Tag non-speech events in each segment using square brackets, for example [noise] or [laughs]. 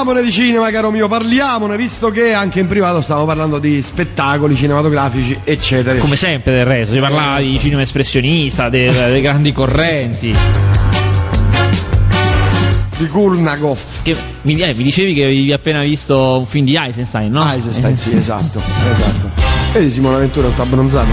parliamone di cinema, caro mio, parliamone, visto che anche in privato stavamo parlando di spettacoli cinematografici, eccetera. Come sempre del resto, si parlava di cinema espressionista, delle grandi correnti. Di Kulnagov. Che mi, eh, mi dicevi che avevi appena visto un film di Eisenstein, no? Eisenstein, sì, esatto, esatto. Vedi Simone Ventura tutta abbronzata.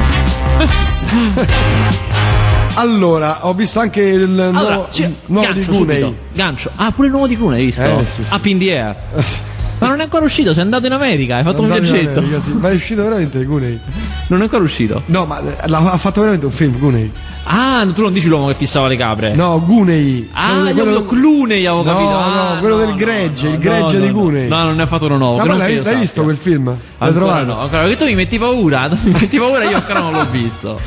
[laughs] allora, ho visto anche il nuovo, Allora, ci- nuovo di gancio Clooney. subito, Gancio. Ah, pure il nuovo di Clooney, hai visto? Eh, sì, sì. Up in the air. [laughs] Ma non è ancora uscito, sei andato in America, hai fatto un Andate in viaggetto. America, sì. Ma è uscito veramente Clooney? Non è ancora uscito. No, ma eh, ha fatto veramente un film Clooney. Ah, tu non dici l'uomo che fissava le capre. No, Gunei. Ah, io avevo Clooney, avevo No, capito. no, Ah, quello no, del no, gregge, no, il no, gregge no, di no. Cunei. No, non ne ha fatto uno nuovo. Ma l'hai, l'hai visto quel film? L'hai Ancora trovato? no, ancora perché tu mi metti paura, mi [laughs] metti paura, io ancora non l'ho visto.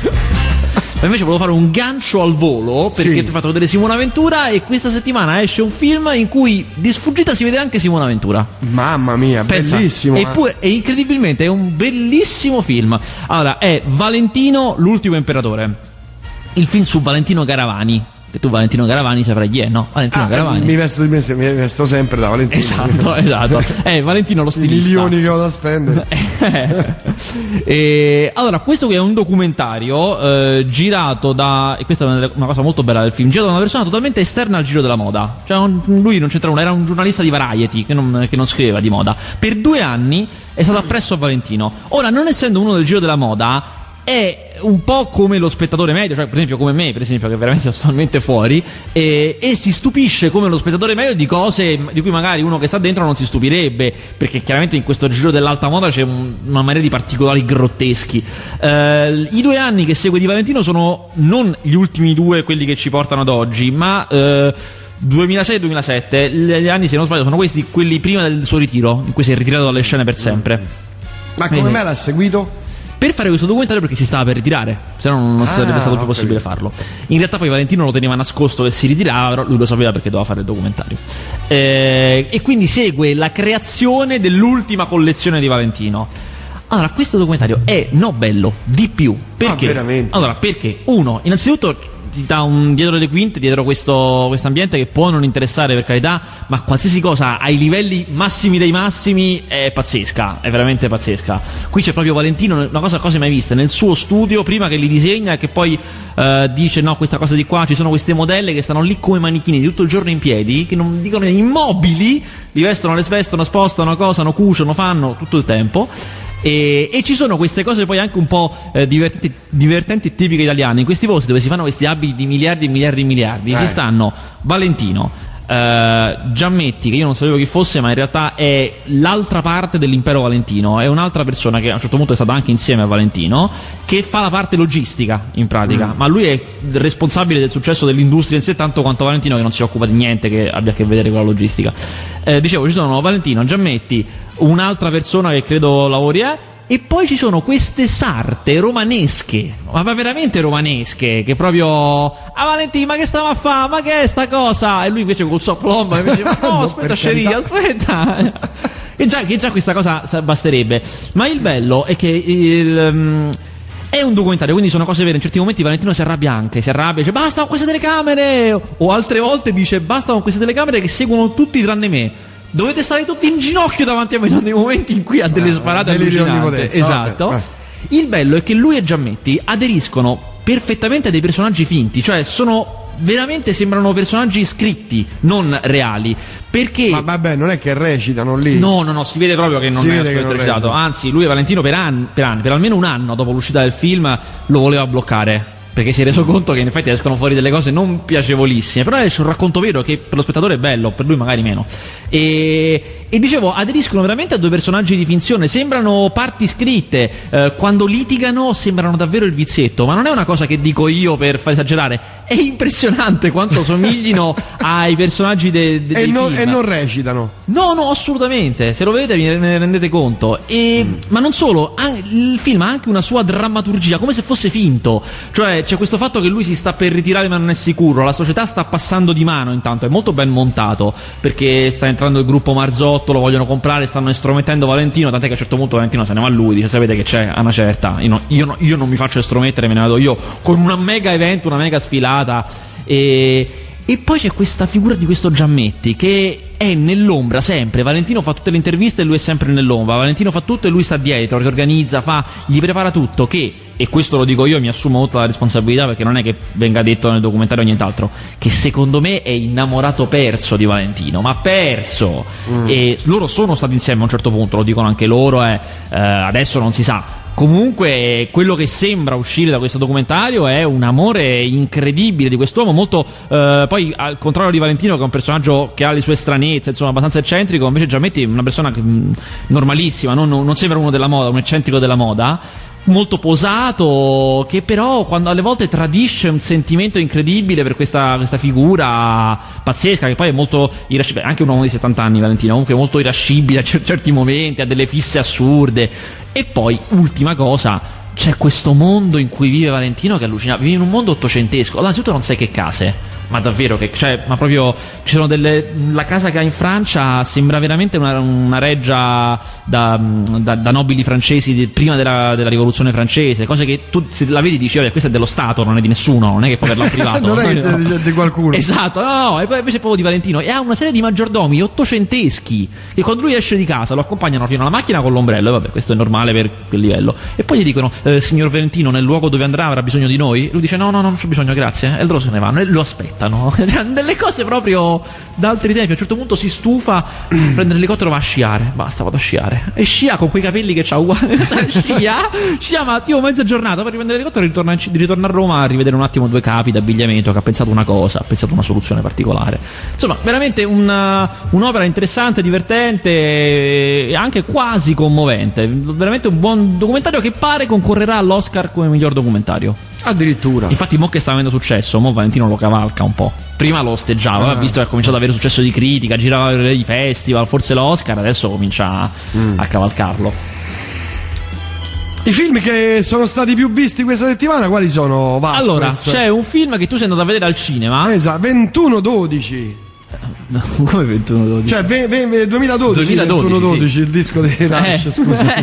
Ma invece volevo fare un gancio al volo perché Sì. ti ho fatto vedere Simona Ventura e questa settimana esce un film in cui di sfuggita si vede anche Simona Ventura. Mamma mia, Pensa. bellissimo. eh. Eppure, e incredibilmente è un bellissimo film. Allora, è Valentino l'ultimo imperatore. Il film su Valentino Garavani. Che tu Valentino Garavani saprai chi è, no? Valentino Ah, Garavani. mi vesto, me, mi vesto sempre da Valentino. Esatto, esatto. È Valentino lo I stilista. milioni che ho da spendere. [laughs] E, allora, questo qui è un documentario eh, girato da. E questa è una, una cosa molto bella del film. Girato da una persona totalmente esterna al giro della moda. Cioè, un- lui non c'entrava, era un giornalista di Variety che non, che non scriveva di moda. Per due anni è stato appresso a Valentino. Ora, non essendo uno del giro della moda. È un po' come lo spettatore medio, cioè per esempio come me, per esempio, che veramente sono totalmente fuori, e, e si stupisce come lo spettatore medio di cose di cui magari uno che sta dentro non si stupirebbe, perché chiaramente in questo giro dell'alta moda c'è un- una marea di particolari grotteschi. Eh, I due anni che segue di Valentino sono non gli ultimi due, quelli che ci portano ad oggi, ma... eh, 2006-2007, gli anni se non sbaglio sono questi quelli prima del suo ritiro, in cui si è ritirato dalle scene per sempre. Ma come Vedi. me l'ha seguito? Per fare questo documentario perché si stava per ritirare, se no non Ah, sarebbe stato più possibile farlo. In realtà poi Valentino lo teneva nascosto che si ritirava, però lui lo sapeva perché doveva fare il documentario. Eh, e quindi segue la creazione dell'ultima collezione di Valentino. Allora, questo documentario è no bello, di più. Perché? veramente? Allora, perché? Uno, innanzitutto ti dà un dietro le quinte, dietro questo ambiente che può non interessare per carità, ma qualsiasi cosa ai livelli massimi dei massimi è pazzesca, è veramente pazzesca. Qui c'è proprio Valentino, una cosa quasi mai vista, nel suo studio, prima che li disegna e che poi eh, dice no, questa cosa di qua, ci sono queste modelle che stanno lì come manichini tutto il giorno in piedi, che non dicono immobili, li vestono, le svestono, spostano, cosano, cuciono, fanno tutto il tempo. E, e ci sono queste cose poi anche un po' eh, divertenti, divertenti e tipiche italiane. In questi posti dove si fanno questi abiti di miliardi e miliardi e miliardi, Eh. ci stanno Valentino, eh, Giammetti, che io non sapevo chi fosse, ma in realtà è l'altra parte dell'impero Valentino. È un'altra persona che a un certo punto è stata anche insieme a Valentino, che fa la parte logistica in pratica. Ma lui è responsabile del successo dell'industria in sé, tanto quanto Valentino, che non si occupa di niente che abbia a che vedere con la logistica. Eh, dicevo, ci sono Valentino, Giammetti, un'altra persona che credo lavori è. E poi ci sono queste sarte romanesche, ma veramente romanesche, che proprio. Ah, Valentino, ma che stava a fare? Ma che è sta cosa? E lui invece col suo plombo invece, [laughs] ma no, No, aspetta, sceria, aspetta. [laughs] E già, che già questa cosa sa- basterebbe. Ma il bello è che il. um, è un documentario, quindi sono cose vere. In certi momenti Valentino si arrabbia anche, si arrabbia, dice basta con queste telecamere! O altre volte dice basta con queste telecamere che seguono tutti tranne me. Dovete stare tutti in ginocchio davanti a me nei momenti in cui ha delle Eh, sparate di allucinanti. Esatto. vabbè. Il bello è che lui e Giammetti aderiscono perfettamente a dei personaggi finti, cioè sono veramente sembrano personaggi scritti, non reali. Perché Ma vabbè, non è che recitano lì. No, no, no, si vede proprio che non Si è assolutamente recitato. Anzi, lui e Valentino per anni, per anni, per almeno un anno dopo l'uscita del film, lo voleva bloccare. Perché si è reso conto che in effetti escono fuori delle cose non piacevolissime. Però esce un racconto vero che per lo spettatore è bello, per lui magari meno. E, e dicevo, aderiscono veramente a due personaggi di finzione. Sembrano parti scritte. Eh, quando litigano sembrano davvero il vizietto. Ma non è una cosa che dico io per far esagerare. È impressionante quanto somiglino [laughs] ai personaggi de, de- E, dei non, film. e non recitano. No, no, assolutamente. Se lo vedete vi ne rendete conto. E, Ma non solo, an- il film ha anche una sua drammaturgia, come se fosse finto. Cioè, c'è questo fatto che lui si sta per ritirare ma non è sicuro. La società sta passando di mano intanto. È molto ben montato perché sta entrando il gruppo Marzotto, lo vogliono comprare, stanno estromettendo Valentino. Tant'è che a un certo punto Valentino se ne va lui. Dice: Sapete che c'è una certa. Io, no- io no- io non mi faccio estromettere, me ne vado io con una mega evento, una mega sfilata. E. E poi c'è questa figura di questo Giammetti che è nell'ombra sempre. Valentino fa tutte le interviste e lui è sempre nell'ombra. Valentino fa tutto e lui sta dietro, che organizza, fa, gli prepara tutto. Che, e questo lo dico io, mi assumo tutta la responsabilità perché non è che venga detto nel documentario o nient'altro. Che secondo me è innamorato perso di Valentino, ma perso. Mm. E loro sono stati insieme a un certo punto, lo dicono anche loro, eh, eh, adesso non si sa Comunque, quello che sembra uscire da questo documentario è un amore incredibile di quest'uomo. Molto, eh, poi, al contrario di Valentino, che è un personaggio che ha le sue stranezze, insomma, abbastanza eccentrico, invece Giametti è una persona che, mh, normalissima, non, non sembra uno della moda, un eccentrico della moda molto posato, che però quando alle volte tradisce un sentimento incredibile per questa, questa figura pazzesca, che poi è molto irascibile, anche un uomo di 70 anni Valentino, comunque molto irascibile a certi momenti, ha delle fisse assurde. E poi, ultima cosa, c'è questo mondo in cui vive Valentino che allucina, vive in un mondo ottocentesco, allora, innanzitutto non sai che case ma davvero che cioè, ma proprio ci sono delle la casa che ha in Francia sembra veramente una, una reggia da, da, da, nobili francesi di, prima della, della, rivoluzione francese cose che tu se la vedi dici vabbè questa è dello Stato non è di nessuno non è che può averla privato [laughs] non è no, di, di qualcuno. Esatto no, no e poi invece è proprio di Valentino. E ha una serie di maggiordomi ottocenteschi che quando lui esce di casa lo accompagnano fino alla macchina con l'ombrello e vabbè questo è normale per quel livello. E poi gli dicono eh, signor Valentino nel luogo dove andrà avrà bisogno di noi? Lui dice no no no non c'ho bisogno grazie e loro se ne vanno e lo aspetta aspettano. [laughs] Delle cose proprio da altri tempi. A un certo punto si stufa, [clears throat] prende l'elicottero e va a sciare. Basta, vado a sciare. E scia con quei capelli che ha uguale. [laughs] scia, scia, ma tipo mezza giornata per riprendere l'elicottero e ritorna, ritorna, a Roma a rivedere un attimo due capi d'abbigliamento. Che ha pensato una cosa, ha pensato una soluzione particolare. Insomma, veramente una, un'opera interessante, divertente e anche quasi commovente. Veramente un buon documentario che pare concorrerà all'Oscar come miglior documentario. Addirittura. Infatti, mo che sta avendo successo, mo Valentino lo cavalca un po'. Prima lo osteggiava, ah. visto che ha cominciato ad avere successo di critica, girava i festival, forse l'Oscar, adesso comincia mm. a cavalcarlo. I film che sono stati più visti questa settimana, quali sono? Vasquez? Allora, c'è un film che tu sei andato a vedere al cinema. Esatto, 21-12. [laughs] come 21 12? Cioè, ve, ve, 2012, 2012, 21 sì. il disco dei Rush, eh. scusa.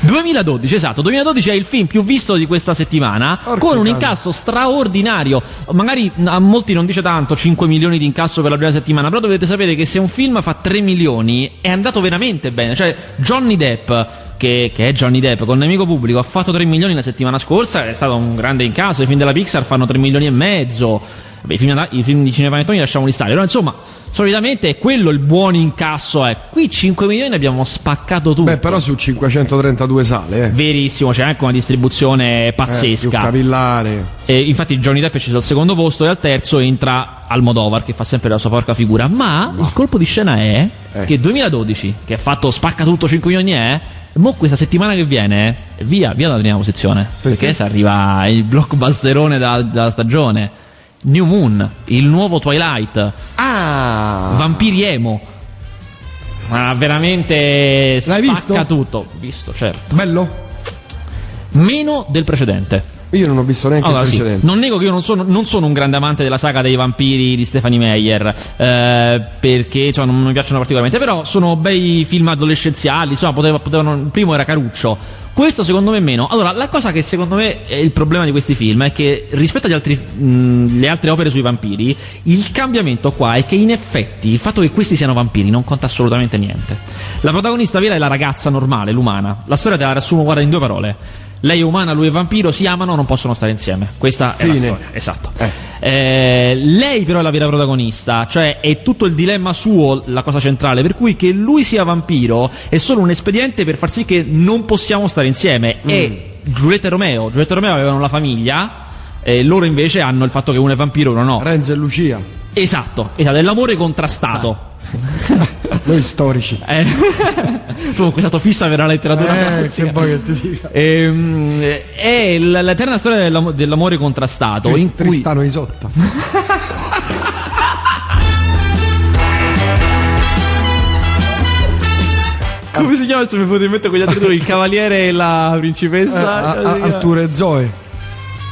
2012, [laughs] esatto. 2012 è il film più visto di questa settimana. Orca con un incasso straordinario. Magari a molti non dice tanto, 5 milioni di incasso per la prima settimana. Però dovete sapere che se un film fa 3 milioni è andato veramente bene. Cioè, Johnny Depp. Che, che, è Johnny Depp con Nemico Pubblico ha fatto 3 milioni la settimana scorsa è stato un grande incasso i film della Pixar fanno 3 milioni e mezzo Beh, i, film, i film di Cinepanettoni lasciamoli stare però insomma solitamente è quello il buon incasso è. Qui 5 milioni abbiamo spaccato tutto. Beh, però su 532 sale, eh. Verissimo, c'è anche una distribuzione pazzesca. Eh, capillare. E infatti Johnny Depp è sceso al secondo posto e al terzo entra Almodovar che fa sempre la sua porca figura. Ma no. il colpo di scena è eh. che 2012, che ha fatto spacca tutto 5 milioni è Mo questa settimana che viene, via, via dalla prima posizione. Perché, perché si arriva il blockbusterone della, della stagione. New Moon, il nuovo Twilight. Ah! Vampiri Emo. Ma veramente L'hai visto? tutto. Visto, certo. Bello? Meno del precedente. Io non ho visto neanche allora, il precedente. Sì. Non nego che io non sono, non sono, un grande amante della saga dei vampiri di Stephanie Meyer, eh, perché cioè, non mi piacciono particolarmente, però sono bei film adolescenziali, insomma, poteva, potevano, il primo era caruccio. Questo secondo me meno. Allora, la cosa che secondo me è il problema di questi film è che rispetto alle altre opere sui vampiri, il cambiamento qua è che in effetti il fatto che questi siano vampiri non conta assolutamente niente. La protagonista vera è la ragazza normale, l'umana. La storia te la riassumo, guarda, in due parole lei è umana, lui è vampiro, si amano, non possono stare insieme. Questa Fine. è la storia. Esatto. Eh. Eh, lei però è la vera protagonista, cioè è tutto il dilemma suo la cosa centrale, per cui che lui sia vampiro è solo un espediente per far sì che non possiamo stare insieme. Mm. E Giulietta e Romeo, Giulietta e Romeo avevano la famiglia, e loro invece hanno il fatto che uno è vampiro e uno no. Renzo e Lucia. Esatto, esatto, è l'amore contrastato. Noi storici. [laughs] Eh, tu con questa fissa per la letteratura. Eh, che poi che ti dica. Ehm, è l'eterna storia dell'am- dell'amore contrastato. Trist- in cui... Tristano Isotta. [laughs] Come si chiama? Se mi potete mettere con gli altri due, il cavaliere e la principessa. Eh, a, a, Arturo e Zoe.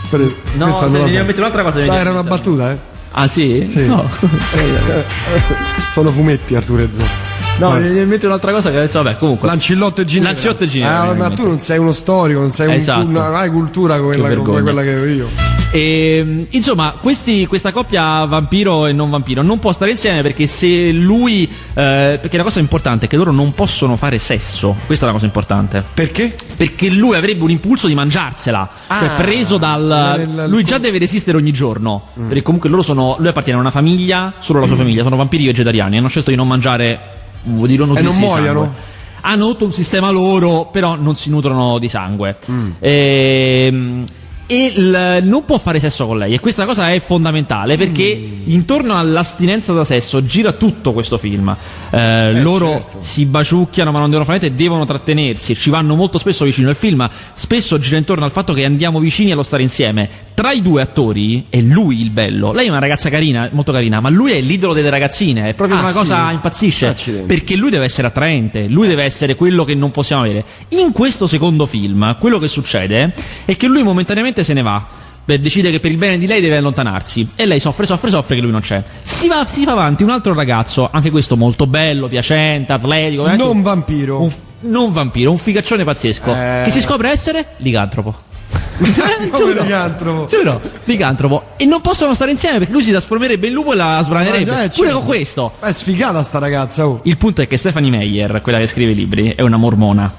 Per, no, devi mettere un'altra cosa. Dai, era una battuta, eh. Ah sì? Sì. No. [laughs] Sono fumetti Arturo e Zoe. No, mi viene in mente un'altra cosa che adesso, vabbè, comunque. Lancillotto e Ginevra. Lancillotto e Ginevra. Ah, ma tu non sei uno storico, non sei esatto. un, non hai cultura come quella, come quella che ho io. E, insomma, questi- questa coppia vampiro e non vampiro non può stare insieme perché se lui. eh, perché la cosa importante è che loro non possono fare sesso. Questa è la cosa importante. Perché? Perché lui avrebbe un impulso di mangiarsela. cioè, Ah, preso dal. nel- lui già deve resistere ogni giorno. Perché comunque loro sono. Lui appartiene a una famiglia, solo la sua famiglia, sono vampiri vegetariani. Hanno scelto di non mangiare. Vuol dire non E non di muoiono? sangue. Hanno tutto un sistema loro, però non si nutrono di sangue. Mm. Ehm, E il- non può fare sesso con lei, e questa cosa è fondamentale perché Mm. intorno all'astinenza da sesso gira tutto questo film. Eh, loro certo. si baciucchiano ma non devono fare niente e devono trattenersi e ci vanno molto spesso vicino. Il film spesso gira intorno al fatto che andiamo vicini allo stare insieme. Tra i due attori è lui il bello. Lei è una ragazza carina, molto carina, ma lui è l'idolo delle ragazzine. È proprio Ah, una sì? cosa impazzisce. Accidenti. Perché lui deve essere attraente, lui deve essere quello che non possiamo avere. In questo secondo film, quello che succede è che lui momentaneamente se ne va. Beh, decide che per il bene di lei deve allontanarsi e lei soffre, soffre, soffre che lui non c'è. Si va, si fa avanti un altro ragazzo, anche questo molto bello, piacente, atletico, veramente Non vampiro. un, non vampiro, un figaccione pazzesco, Eh. che si scopre essere licantropo. [laughs] Come licantropo? Giuro, licantropo. E non possono stare insieme perché lui si trasformerebbe in lupo e la sbranerebbe. Eh, Pure con questo. È sfigata sta ragazza, oh. Il punto è che Stephanie Meyer, quella che scrive i libri, è una mormona.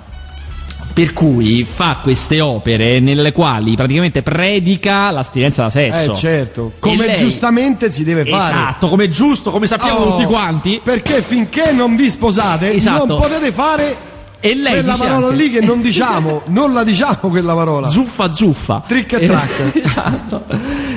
Per cui fa queste opere nelle quali praticamente predica l'astinenza da sesso. Eh certo. Come lei- giustamente si deve fare. Esatto, come è giusto, come sappiamo Oh, tutti quanti. Perché finché non vi sposate Esatto. non potete fare E lei quella parola anche- lì che non diciamo, [laughs] non la diciamo quella parola. Zuffa zuffa. Trick e Eh, track. [laughs] esatto.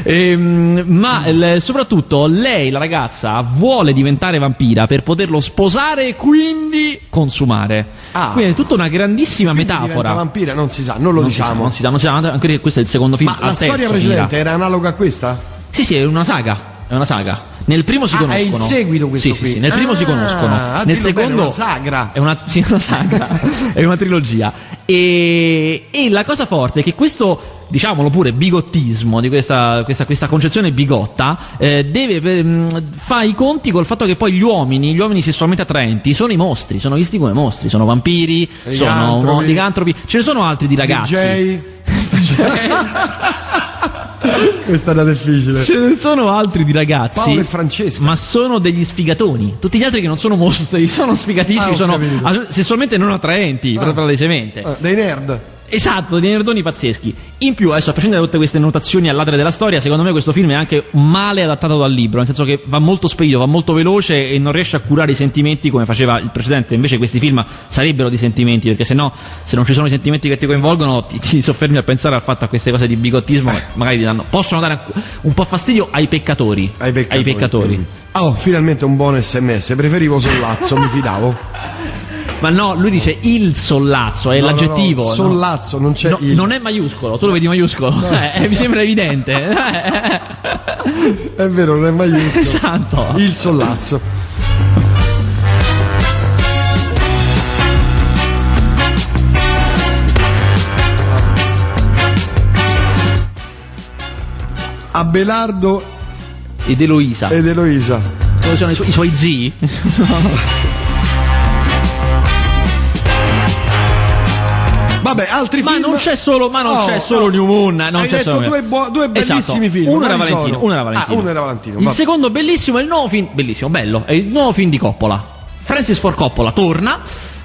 Ehm, ma soprattutto lei, la ragazza, vuole diventare vampira per poterlo sposare e quindi consumare. Ah. Quindi è tutta una grandissima Quindi metafora. vampira, non si sa, non lo Non si sa, diciamo. non si sa, non si sa, anche perché questo è il secondo film. Ma la storia precedente finirà. era analoga a questa? Sì, sì, è una saga. È una saga. Nel primo si Ah, conoscono. è il seguito questo sì, qui. sì, nel primo si Ah, conoscono. ah, Nel secondo bene, una sagra. È una, sì, una saga. [laughs] è una trilogia. E, e la cosa forte è che questo diciamolo pure, bigottismo di questa, questa, questa concezione bigotta eh, deve mh, fa i conti col fatto che poi gli uomini, gli uomini sessualmente attraenti, sono i mostri, sono visti come mostri, sono vampiri, sono licantropi, ce ne sono altri di ragazzi. [laughs] [laughs] DJ. Questa era difficile. Ce ne sono altri di ragazzi. Paolo e Francesca. Ma sono degli sfigatoni. Tutti gli altri che non sono mostri, sono sfigatissimi, Ah, sono capito. ah, sessualmente non attraenti, Ah. palesemente. Eh, dei nerd. Esatto, dei nerdoni pazzeschi. In più, adesso a prescindere da tutte queste notazioni all'altre della storia, secondo me questo film è anche male adattato dal libro, nel senso che va molto spedito, va molto veloce e non riesce a curare i sentimenti come faceva il precedente. Invece questi film sarebbero di sentimenti, perché se no, se non ci sono i sentimenti che ti coinvolgono, ti, ti soffermi a pensare al fatto a queste cose di bigottismo che magari ti danno, possono dare un po' fastidio ai peccatori. Ai peccatori. Ai peccatori. Oh, finalmente un buon sms. Preferivo Sollazzo, mi fidavo. [laughs] Ma no, lui dice il sollazzo, è No, no, l'aggettivo. no, no? Sollazzo, non c'è No, il. non è maiuscolo, tu lo vedi maiuscolo. [laughs] Eh, mi sembra evidente. È vero, non è mai visto. esatto. Il Sollazzo. Abelardo Ed Eloisa. ed Eloisa. Dove sono i, su- i suoi zii? [laughs] Vabbè, altri Ma film. non c'è solo, ma non Oh, c'è solo no. New Moon. Non Hai c'è detto solo due, buo- due bellissimi Esatto. film. Uno era quali Valentino. Uno era Valentino. Ah, uno era Valentino. Il vabbè. secondo bellissimo è il nuovo film. Bellissimo, bello. È il nuovo film di Coppola. Francis Ford Coppola torna.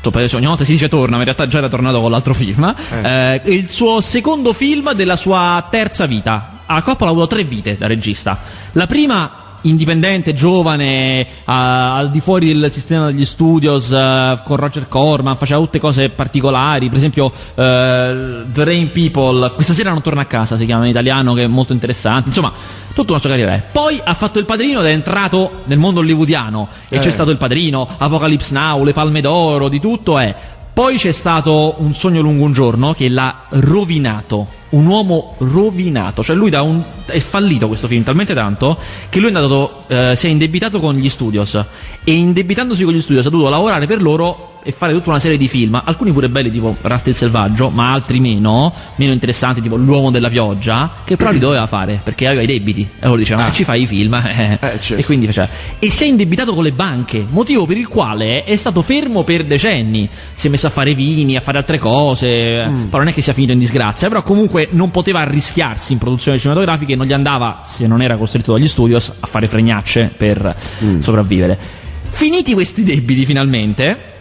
Ogni volta si dice torna, ma in realtà già era tornato con l'altro film. Eh, è il suo secondo film della sua terza vita. A Coppola ha avuto tre vite da regista. La prima indipendente, giovane, a- al di fuori del sistema degli studios, eh, con Roger Corman, faceva tutte cose particolari, per esempio eh, The Rain People, questa sera non torna a casa, si chiama in italiano, che è molto interessante, insomma, tutta una sua carriera. Poi ha fatto il padrino ed è entrato nel mondo hollywoodiano, e Eh. c'è stato il padrino, Apocalypse Now, le palme d'oro, di tutto è. Poi c'è stato un sogno lungo un giorno che l'ha rovinato. Un uomo rovinato, cioè lui da un, è fallito questo film talmente tanto che lui è andato, eh, si è indebitato con gli studios e indebitandosi con gli studios ha dovuto lavorare per loro e fare tutta una serie di film, alcuni pure belli tipo Rasta il selvaggio, ma altri meno, meno interessanti tipo L'uomo della pioggia, che però li doveva fare perché aveva i debiti. E allora diceva, Ah. "Ma ci fai i film? Eh. Eh, certo. E quindi faceva. E si è indebitato con le banche, motivo per il quale è stato fermo per decenni. Si è messo a fare vini, a fare altre cose. Mm. Poi non è che sia finito in disgrazia, però comunque comunque non poteva arrischiarsi in produzioni cinematografiche e non gli andava, se non era costretto dagli studios, a fare fregnacce per mm. sopravvivere. Finiti questi debiti finalmente,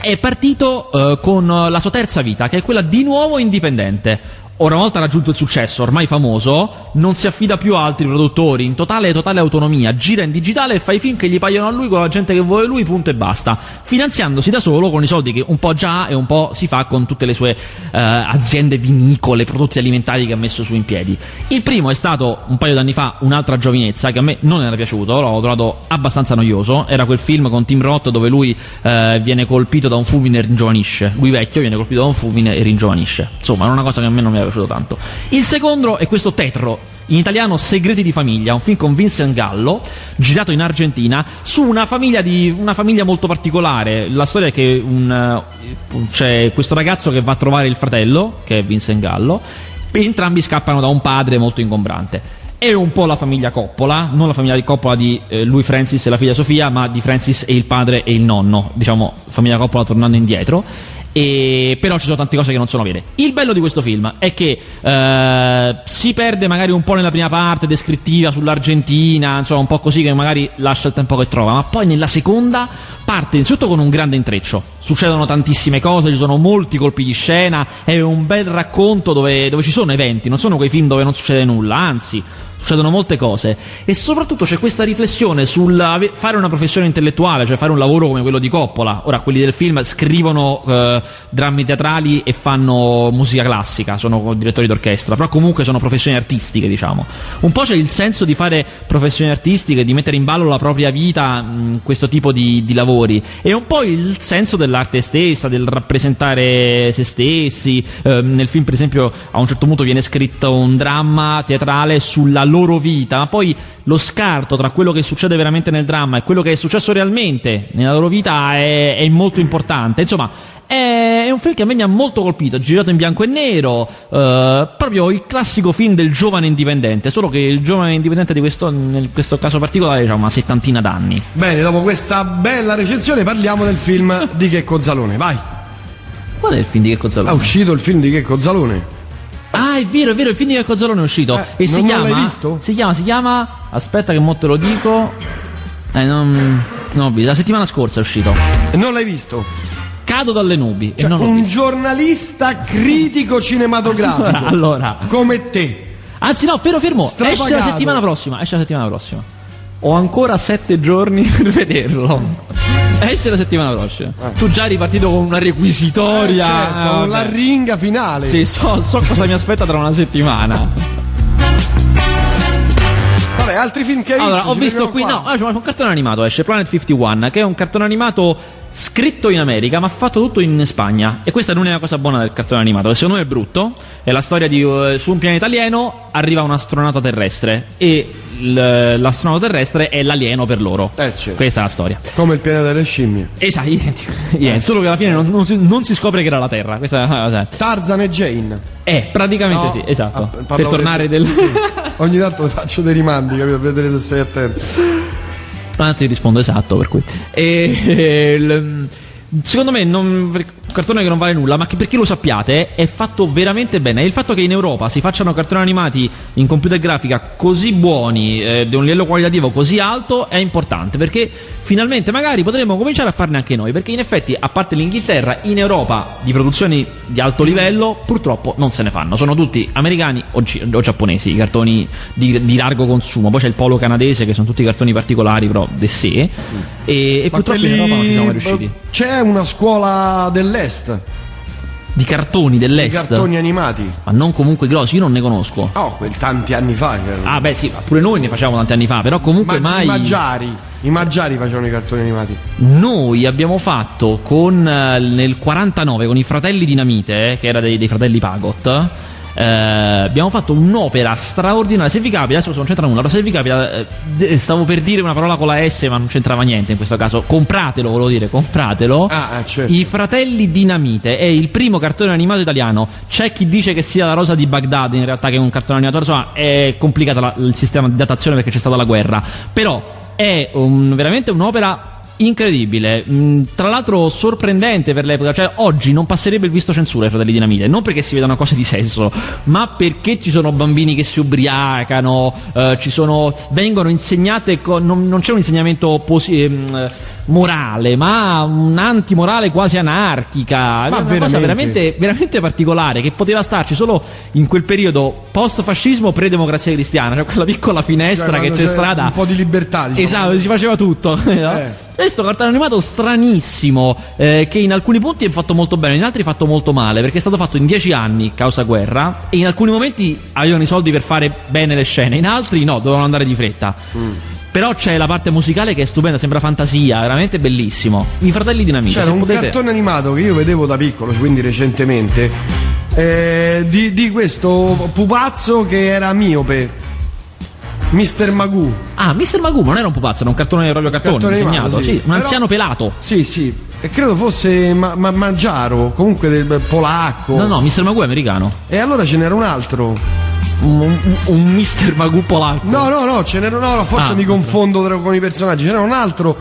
è partito uh, con la sua terza vita, che è quella di nuovo indipendente Ora, una volta raggiunto il successo, ormai famoso, non si affida più a altri produttori, in totale totale autonomia, gira in digitale e fa i film che gli paiono a lui con la gente che vuole lui, punto e basta, finanziandosi da solo con i soldi che un po' già ha e un po' si fa con tutte le sue eh, aziende vinicole, prodotti alimentari che ha messo su in piedi. Il primo è stato un paio d'anni fa un'altra giovinezza che a me non era piaciuto, l'ho trovato abbastanza noioso, era quel film con Tim Roth dove lui eh, viene colpito da un fulmine e ringiovanisce, lui vecchio viene colpito da un fulmine e ringiovanisce. Insomma, è una cosa che a me non mi era piaciuto tanto. Il secondo è questo Tetro, in italiano Segreti di famiglia, un film con Vincent Gallo, girato in Argentina, su una famiglia, di, una famiglia molto particolare. La storia è che un, c'è questo ragazzo che va a trovare il fratello, che è Vincent Gallo, e entrambi scappano da un padre molto ingombrante. È un po' la famiglia Coppola, non la famiglia di Coppola di eh, lui Francis e la figlia Sofia, ma di Francis e il padre e il nonno, diciamo famiglia Coppola tornando indietro. E, però ci sono tante cose che non sono vere. Il bello di questo film è che eh, si perde magari un po' nella prima parte descrittiva sull'Argentina, insomma, un po' così che magari lascia il tempo che trova, ma poi nella seconda parte innanzitutto con un grande intreccio. Succedono tantissime cose, ci sono molti colpi di scena, è un bel racconto dove, dove ci sono eventi, non sono quei film dove non succede nulla, anzi succedono molte cose e soprattutto c'è questa riflessione sul fare una professione intellettuale, cioè fare un lavoro come quello di Coppola. Ora, quelli del film scrivono eh, drammi teatrali e fanno musica classica, sono direttori d'orchestra, però comunque sono professioni artistiche, diciamo. Un po' c'è il senso di fare professioni artistiche, di mettere in ballo la propria vita in questo tipo di, di lavori e un po' il senso dell'arte stessa, del rappresentare se stessi. Eh, nel film, per esempio, a un certo punto viene scritto un dramma teatrale sulla loro vita, ma poi lo scarto tra quello che succede veramente nel dramma e quello che è successo realmente nella loro vita è, è molto importante. Insomma, è, un film che a me mi ha molto colpito, girato in bianco e nero, eh, proprio il classico film del giovane indipendente, solo che il giovane indipendente di questo, in questo caso particolare ha una settantina d'anni. Bene, dopo questa bella recensione parliamo del film [laughs] di Checco Zalone, vai. Qual è il film di Checco Zalone? È uscito il film di Checco Zalone. Ah, è vero, è vero, il film di Cozzolone è uscito. Eh, e si non chiama. l'hai visto? Si chiama, si chiama. Aspetta, che mo te lo dico. Eh, non. Non La settimana scorsa è uscito. E non l'hai visto? Cado dalle nubi. Cioè, un visto. giornalista critico cinematografico. [laughs] allora. Come te. Anzi, no, fermo, fermo. Esce la settimana prossima. Esce la settimana prossima. Ho ancora sette giorni [laughs] per vederlo. Esce la settimana prossima. Ah. Tu già eri partito con una requisitoria. Eh, certo, con la ringa finale. Sì, so, so cosa mi aspetta tra una settimana. Vabbè, altri film che hai allora, visto? Ho visto qui, qua. no, c'è un cartone animato, esce Planet 51, che è un cartone animato scritto in America ma fatto tutto in Spagna e questa è l'unica cosa buona del cartone animato che secondo me è brutto è la storia di uh, su un pianeta alieno arriva un astronauta terrestre e l'astronauta terrestre è l'alieno per loro eh, certo. questa è la storia come il pianeta delle scimmie esatto identico, identico. solo che alla fine non, non, si, non, si, scopre che era la Terra questa Tarzan e Jane eh praticamente no, sì esatto ah, per tornare del... sì. [laughs] ogni tanto faccio dei rimandi capito? per vedere se sei attento Ah, ti rispondo esatto, per cui. E, [laughs] e, secondo me non cartone che non vale nulla, ma che perché lo sappiate è fatto veramente bene. E il fatto che in Europa si facciano cartoni animati in computer grafica così buoni, eh, di un livello qualitativo così alto, è importante perché finalmente magari potremmo cominciare a farne anche noi. Perché in effetti, a parte l'Inghilterra, in Europa di produzioni di alto livello purtroppo non se ne fanno. Sono tutti americani o, gi- o giapponesi, i cartoni di, di, largo consumo. Poi c'è il polo canadese, che sono tutti cartoni particolari, però de sé. E, e purtroppo quelli... in Europa non ci siamo riusciti. C'è una scuola dell'est. Di cartoni dell'est? Di cartoni animati. Ma non comunque grossi, io non ne conosco. Oh, quel tanti anni fa. Ah, beh, sì, pure noi ne facevamo tanti anni fa, però comunque Ma, mai. I Maggiari. I Maggiari facevano i cartoni animati. Noi abbiamo fatto con eh, nel 49 con i fratelli Dinamite, eh, che era dei, dei fratelli Pagot eh, abbiamo fatto un'opera straordinaria. Se vi capita, adesso non c'entra nulla, però se vi capita, eh, stavo per dire una parola con la S, ma non c'entrava niente in questo caso. Compratelo, volevo dire, compratelo. Ah, eh, certo. I Fratelli Dinamite è il primo cartone animato italiano. C'è chi dice che sia la Rosa di Baghdad, in realtà, che è un cartone animato. Insomma, è complicato il sistema di datazione perché c'è stata la guerra. Però è un, veramente un'opera incredibile. Mm, tra l'altro sorprendente per l'epoca. Cioè, oggi non passerebbe il visto censura ai fratelli Dinamite. Non perché si vedano cose di sesso, ma perché ci sono bambini che si ubriacano, eh, ci sono, vengono insegnate. co- non, non c'è un insegnamento posi- ehm, morale, ma un'antimorale quasi anarchica. È una cosa veramente? veramente, veramente particolare che poteva starci solo in quel periodo post-fascismo, pre-democrazia cristiana. Cioè, quella piccola finestra Cioè, che c'è c'è strada. un po' di libertà, diciamo. Esatto, si faceva tutto. [laughs] Eh. Questo cartone animato stranissimo, eh, che in alcuni punti è fatto molto bene, in altri è fatto molto male, perché è stato fatto in dieci anni, causa guerra, e in alcuni momenti avevano i soldi per fare bene le scene, in altri no, dovevano andare di fretta. Mm. Però c'è la parte musicale che è stupenda, sembra fantasia, veramente bellissimo. I fratelli Dinamite, C'era un potete- cartone animato che io vedevo da piccolo, quindi recentemente, eh, di, di questo pupazzo che era miope. Mr. Magoo. Ah, Mr. Magoo non era un pupazzo, era un cartone proprio cartone, Cartone disegnato, animato, sì. sì, un Però- anziano pelato. Sì, sì. E credo fosse ma- ma- Mangiaro, comunque del polacco. No, no, Mr. Magoo è americano. E allora ce n'era un altro. Un, un, un Mr. Magoo polacco. No, no, no, ce n'era no, no, forse Ah, mi confondo tra- con i personaggi. C'era un altro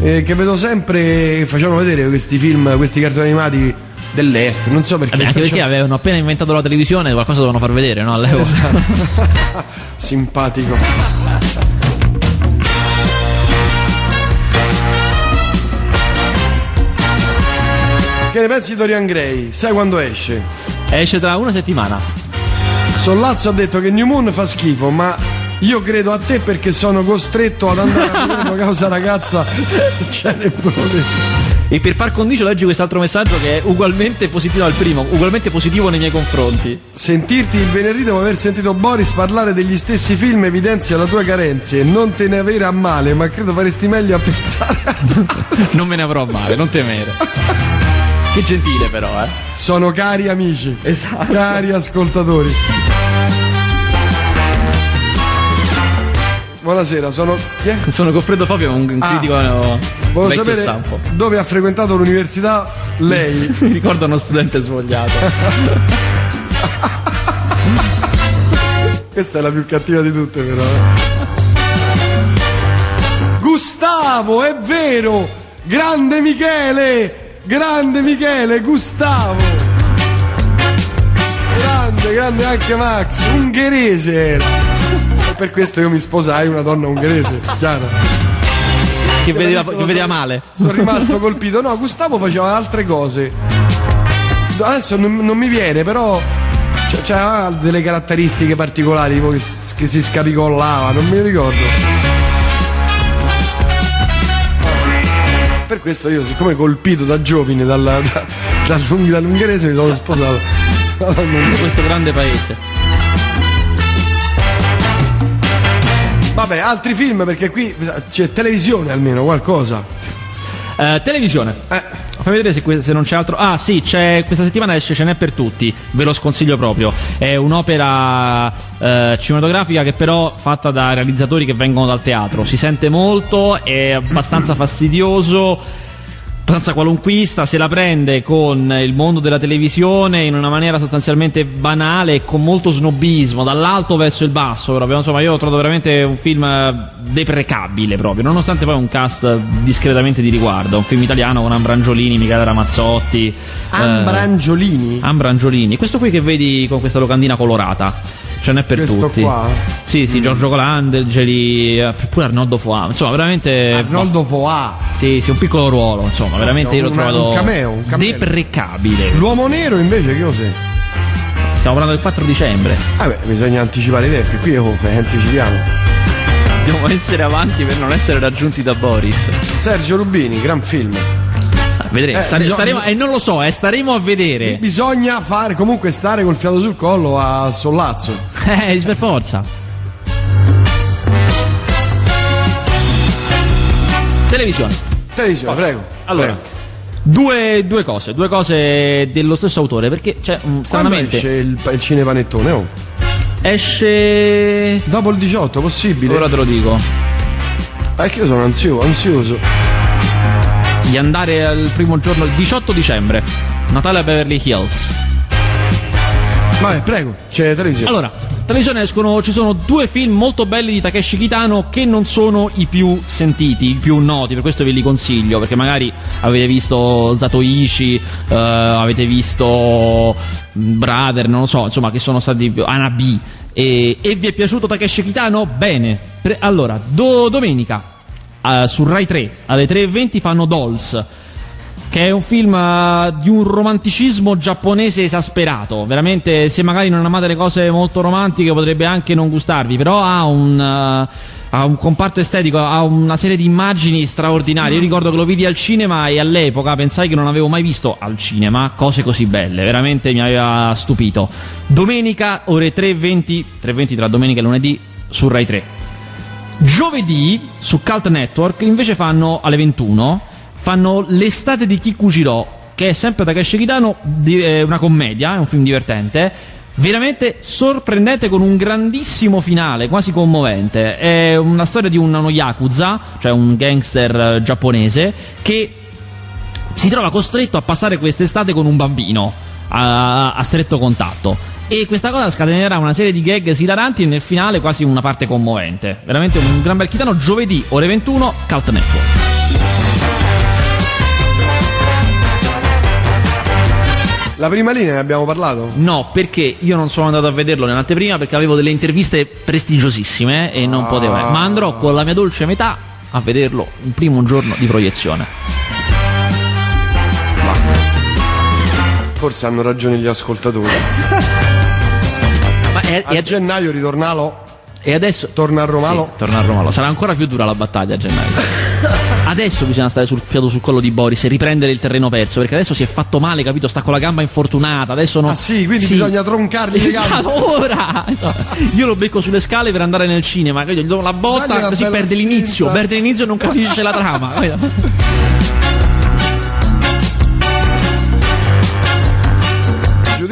eh, che vedo sempre facevano vedere questi film, questi cartoni animati dell'est. Non so perché. Vabbè, anche perché facevano- avevano appena inventato la televisione, qualcosa dovevano far vedere, no? All'epoca. Esatto. [laughs] Simpatico. Che ne pensi di Dorian Gray? Sai quando esce? Esce tra una settimana. Sollazzo ha detto che New Moon fa schifo, ma io credo a te perché sono costretto ad andare a vederlo [laughs] causa ragazza cerebrone. E per par condicio leggi quest'altro messaggio che è ugualmente positivo al primo, ugualmente positivo nei miei confronti. Sentirti il venerdì dopo aver sentito Boris parlare degli stessi film evidenzia la tua carenza e non te ne avere a male, ma credo faresti meglio a pensare. [laughs] Non me ne avrò male, non temere. Che gentile però, eh. Sono cari amici, Esatto. cari ascoltatori. Buonasera, sono. Chi è? Sono Goffredo Fabio, un Ah. critico eh, Volevo sapere stampo. dove ha frequentato l'università lei. [laughs] Mi ricordo uno studente svogliato. [laughs] Questa è la più cattiva di tutte, però. eh. Gustavo, è vero! Grande Michele! Grande Michele, Gustavo! Grande, grande anche Max, ungherese era. Per questo io mi sposai una donna ungherese, chiaro. che, vedeva, che vedeva male. Sono rimasto colpito. No, Gustavo faceva altre cose. Adesso non, non mi viene, però c'aveva delle caratteristiche particolari, tipo che, che si scapicollava, non mi ricordo. Per questo io, siccome colpito da giovine dalla, da- dall'ung- dall'ungherese, mi sono sposato. Mia. Questo grande paese. Vabbè, altri film perché qui c'è televisione almeno, qualcosa. Eh, televisione. Eh, Fammi vedere se, se non c'è altro. Ah, sì, c'è, questa settimana esce Ce n'è per tutti. Ve lo sconsiglio proprio. È un'opera eh, cinematografica che però fatta da realizzatori che vengono dal teatro. Si sente molto, è abbastanza fastidioso. Abbastanza qualunquista, se la prende con il mondo della televisione in una maniera sostanzialmente banale e con molto snobismo, dall'alto verso il basso, proprio. Insomma, io ho trovato veramente un film eh, deprecabile proprio, nonostante poi un cast discretamente di riguardo. Un film italiano con Ambrangiolini, Michele Ramazzotti. eh, Ambrangiolini. Ambrangiolini. Questo qui che vedi con questa locandina colorata. Ce n'è per Questo tutti. qua? Sì, sì, Giorgio Colandangeli, eh, pure Arnoldo Foà. Insomma, veramente. Arnoldo Foà. Sì, sì, un piccolo ruolo, insomma, veramente io l'ho una- trovato un cameo, un cameo. deprecabile. L'uomo nero invece che cos'è? Stiamo parlando del 4 dicembre. Vabbè, bisogna anticipare i tempi, qui oh, eh, anticipiamo. Dobbiamo essere avanti per non essere raggiunti da Boris. Sergio Rubini, gran film. Vedremo, Eh, stare- bisogna- staremo, e non lo so, eh, staremo a vedere. Bisogna fare comunque stare col fiato sul collo a Sollazzo. [laughs] Eh, per forza. Televisione. Televisione, prego. Allora, Prego. due, due cose, due cose dello stesso autore, perché c'è mm, Quando stranamente esce il, il cinepanettone? Oh. esce Dopo il 18, possibile? Ora te lo dico. È che io sono ansio- ansioso. Di andare al primo giorno, il 18 dicembre. Natale a Beverly Hills. Vabbè, prego, c'è televisione. Allora, televisione escono, ci sono due film molto belli di Takeshi Kitano che non sono i più sentiti, i più noti, per questo ve li consiglio, perché magari avete visto Zatoichi, eh, avete visto Brother, non lo so, insomma, che sono stati Anabi. E, e vi è piaciuto Takeshi Kitano? Bene. Pre- allora, do- domenica uh, su Rai 3 alle 3.20 fanno Dolls che è un film uh, di un romanticismo giapponese esasperato. Veramente, se magari non amate le cose molto romantiche, potrebbe anche non gustarvi, però ha un. Uh, ha un comparto estetico, ha una serie di immagini straordinarie. Io ricordo che lo vidi al cinema e all'epoca pensai che non avevo mai visto al cinema cose così belle, veramente mi aveva stupito. Domenica, ore 3.20, 3.20 tra domenica e lunedì su Rai 3. Giovedì su Cult Network invece fanno alle 21 fanno L'estate di Kikujiro, che è sempre Kitano, di, è una commedia, è un film divertente, veramente sorprendente con un grandissimo finale, quasi commovente. È una storia di uno yakuza, cioè un gangster eh, giapponese, che si trova costretto a passare quest'estate con un bambino a, a stretto contatto. E questa cosa scatenerà una serie di gag esilaranti e nel finale quasi una parte commovente. Veramente un gran bel chitano. Giovedì, ore 21, Cult Network. La prima linea ne abbiamo parlato? No, perché io non sono andato a vederlo nell'anteprima perché avevo delle interviste prestigiosissime e non Ah. potevo. Ma andrò con la mia dolce metà a vederlo un primo giorno di proiezione. Forse hanno ragione gli ascoltatori. Ma è, A è- gennaio ritornalo, e adesso. torna a Romalo. Sì, torna a Romalo. Sarà ancora più dura la battaglia a gennaio. [laughs] Adesso bisogna stare sul fiato sul collo di Boris e riprendere il terreno perso. Perché adesso si è fatto male, capito? Sta con la gamba infortunata. Adesso non. Ah sì, quindi bisogna troncargli le gambe. Esatto, ora! Io lo becco sulle scale per andare nel cinema, gli do la botta, così perde spinta. l'inizio, perde l'inizio e non capisce la trama. [laughs]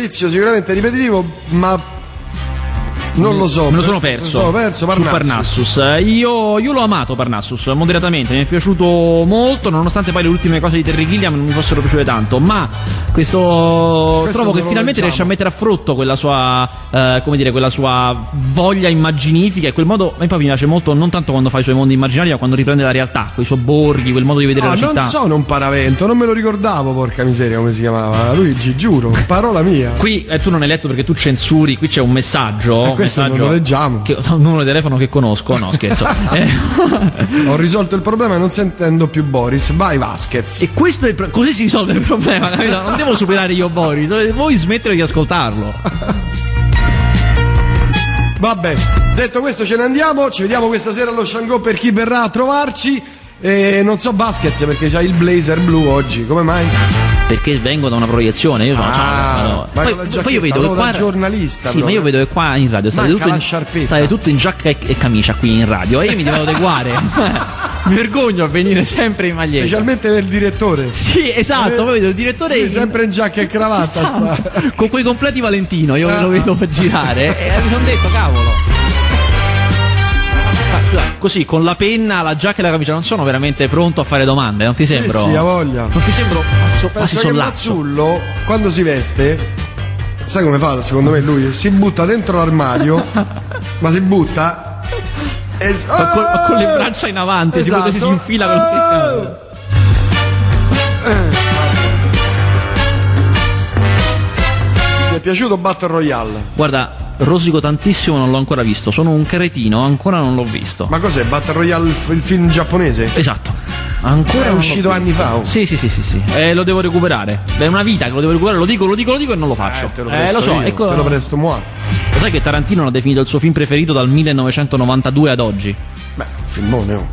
Giudizio sicuramente ripetitivo, ma non lo so. Me lo sono Me perso. lo sono perso, su Parnassus. Parnassus. Eh, Io, io l'ho amato Parnassus, moderatamente. Mi è piaciuto molto, nonostante poi le ultime cose di Terry Gilliam non mi fossero piaciute tanto. Ma questo, trovo non che finalmente riesce a mettere a frutto quella sua, eh, come dire, quella sua voglia immaginifica. E quel modo, a me poi mi piace molto, non tanto quando fa i suoi mondi immaginari, ma quando riprende la realtà, quei sobborghi, quel modo di vedere No, la città. non sono un paravento, non me lo ricordavo, porca miseria, come si chiamava. Luigi, giuro, parola mia. Qui eh, tu non hai letto perché tu censuri, qui c'è un messaggio. Eh, questo non lo leggiamo. Che, un numero di telefono che conosco, no scherzo. [laughs] Ho risolto il problema non sentendo più Boris. Vai Vasquez. E questo è pro- così si risolve il problema, capito? Non devo superare io Boris, voi smettere di ascoltarlo. [laughs] Vabbè, detto questo ce ne andiamo, ci vediamo questa sera allo Shango per chi verrà a trovarci. E non so Vasquez perché c'ha il blazer blu oggi, come mai? Perché vengo da una proiezione, io sono. Ah, no. vai Poi, poi io vedo che qua. giornalista, Sì, ma proprio. io vedo che qua in radio state tutto, in, state tutto in giacca e, e camicia qui in radio. E io mi devo adeguare. [laughs] mi vergogno a venire sempre in maglietta. Specialmente il direttore. Sì, esatto, poi vedo il direttore Sì, in- sempre in giacca e [laughs] cravatta. Esatto, con quei completi Valentino, io Ah. lo vedo girare e mi sono detto, cavolo. Scusa, Così, con la penna, la giacca e la camicia, non sono veramente pronto a fare domande, non ti sembro? sì, ha voglia. Non ti sembro so- quasi che sollazzo? Mazzullo, quando si veste, sai come fa secondo me lui? Si butta dentro l'armadio, [laughs] ma si butta e... Ma con, ma con le braccia in avanti, Esatto. si, si infila con le Mi è piaciuto Battle Royale. Guarda, rosico tantissimo, non l'ho ancora visto. Sono un cretino, ancora non l'ho visto. Ma cos'è? Battle Royale il, film giapponese? Esatto. Ancora È uscito anni fa, oh. Sì, sì, sì, sì, sì. Eh, lo devo recuperare. È una vita che lo devo recuperare, lo dico, lo dico, lo dico e non lo faccio. Eh, te lo Eh, lo so, io, ecco. te lo presto moi. Lo sai che Tarantino l'ha definito il suo film preferito dal 1992 ad oggi? Beh, filmone, oh.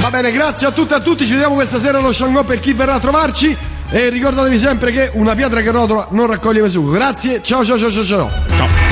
Va bene, grazie a tutte e a tutti. Ci vediamo questa sera allo Shango per chi verrà a trovarci. E ricordatevi sempre che una pietra che rotola non raccoglie Vesugo. Grazie, ciao ciao ciao ciao ciao. Ciao.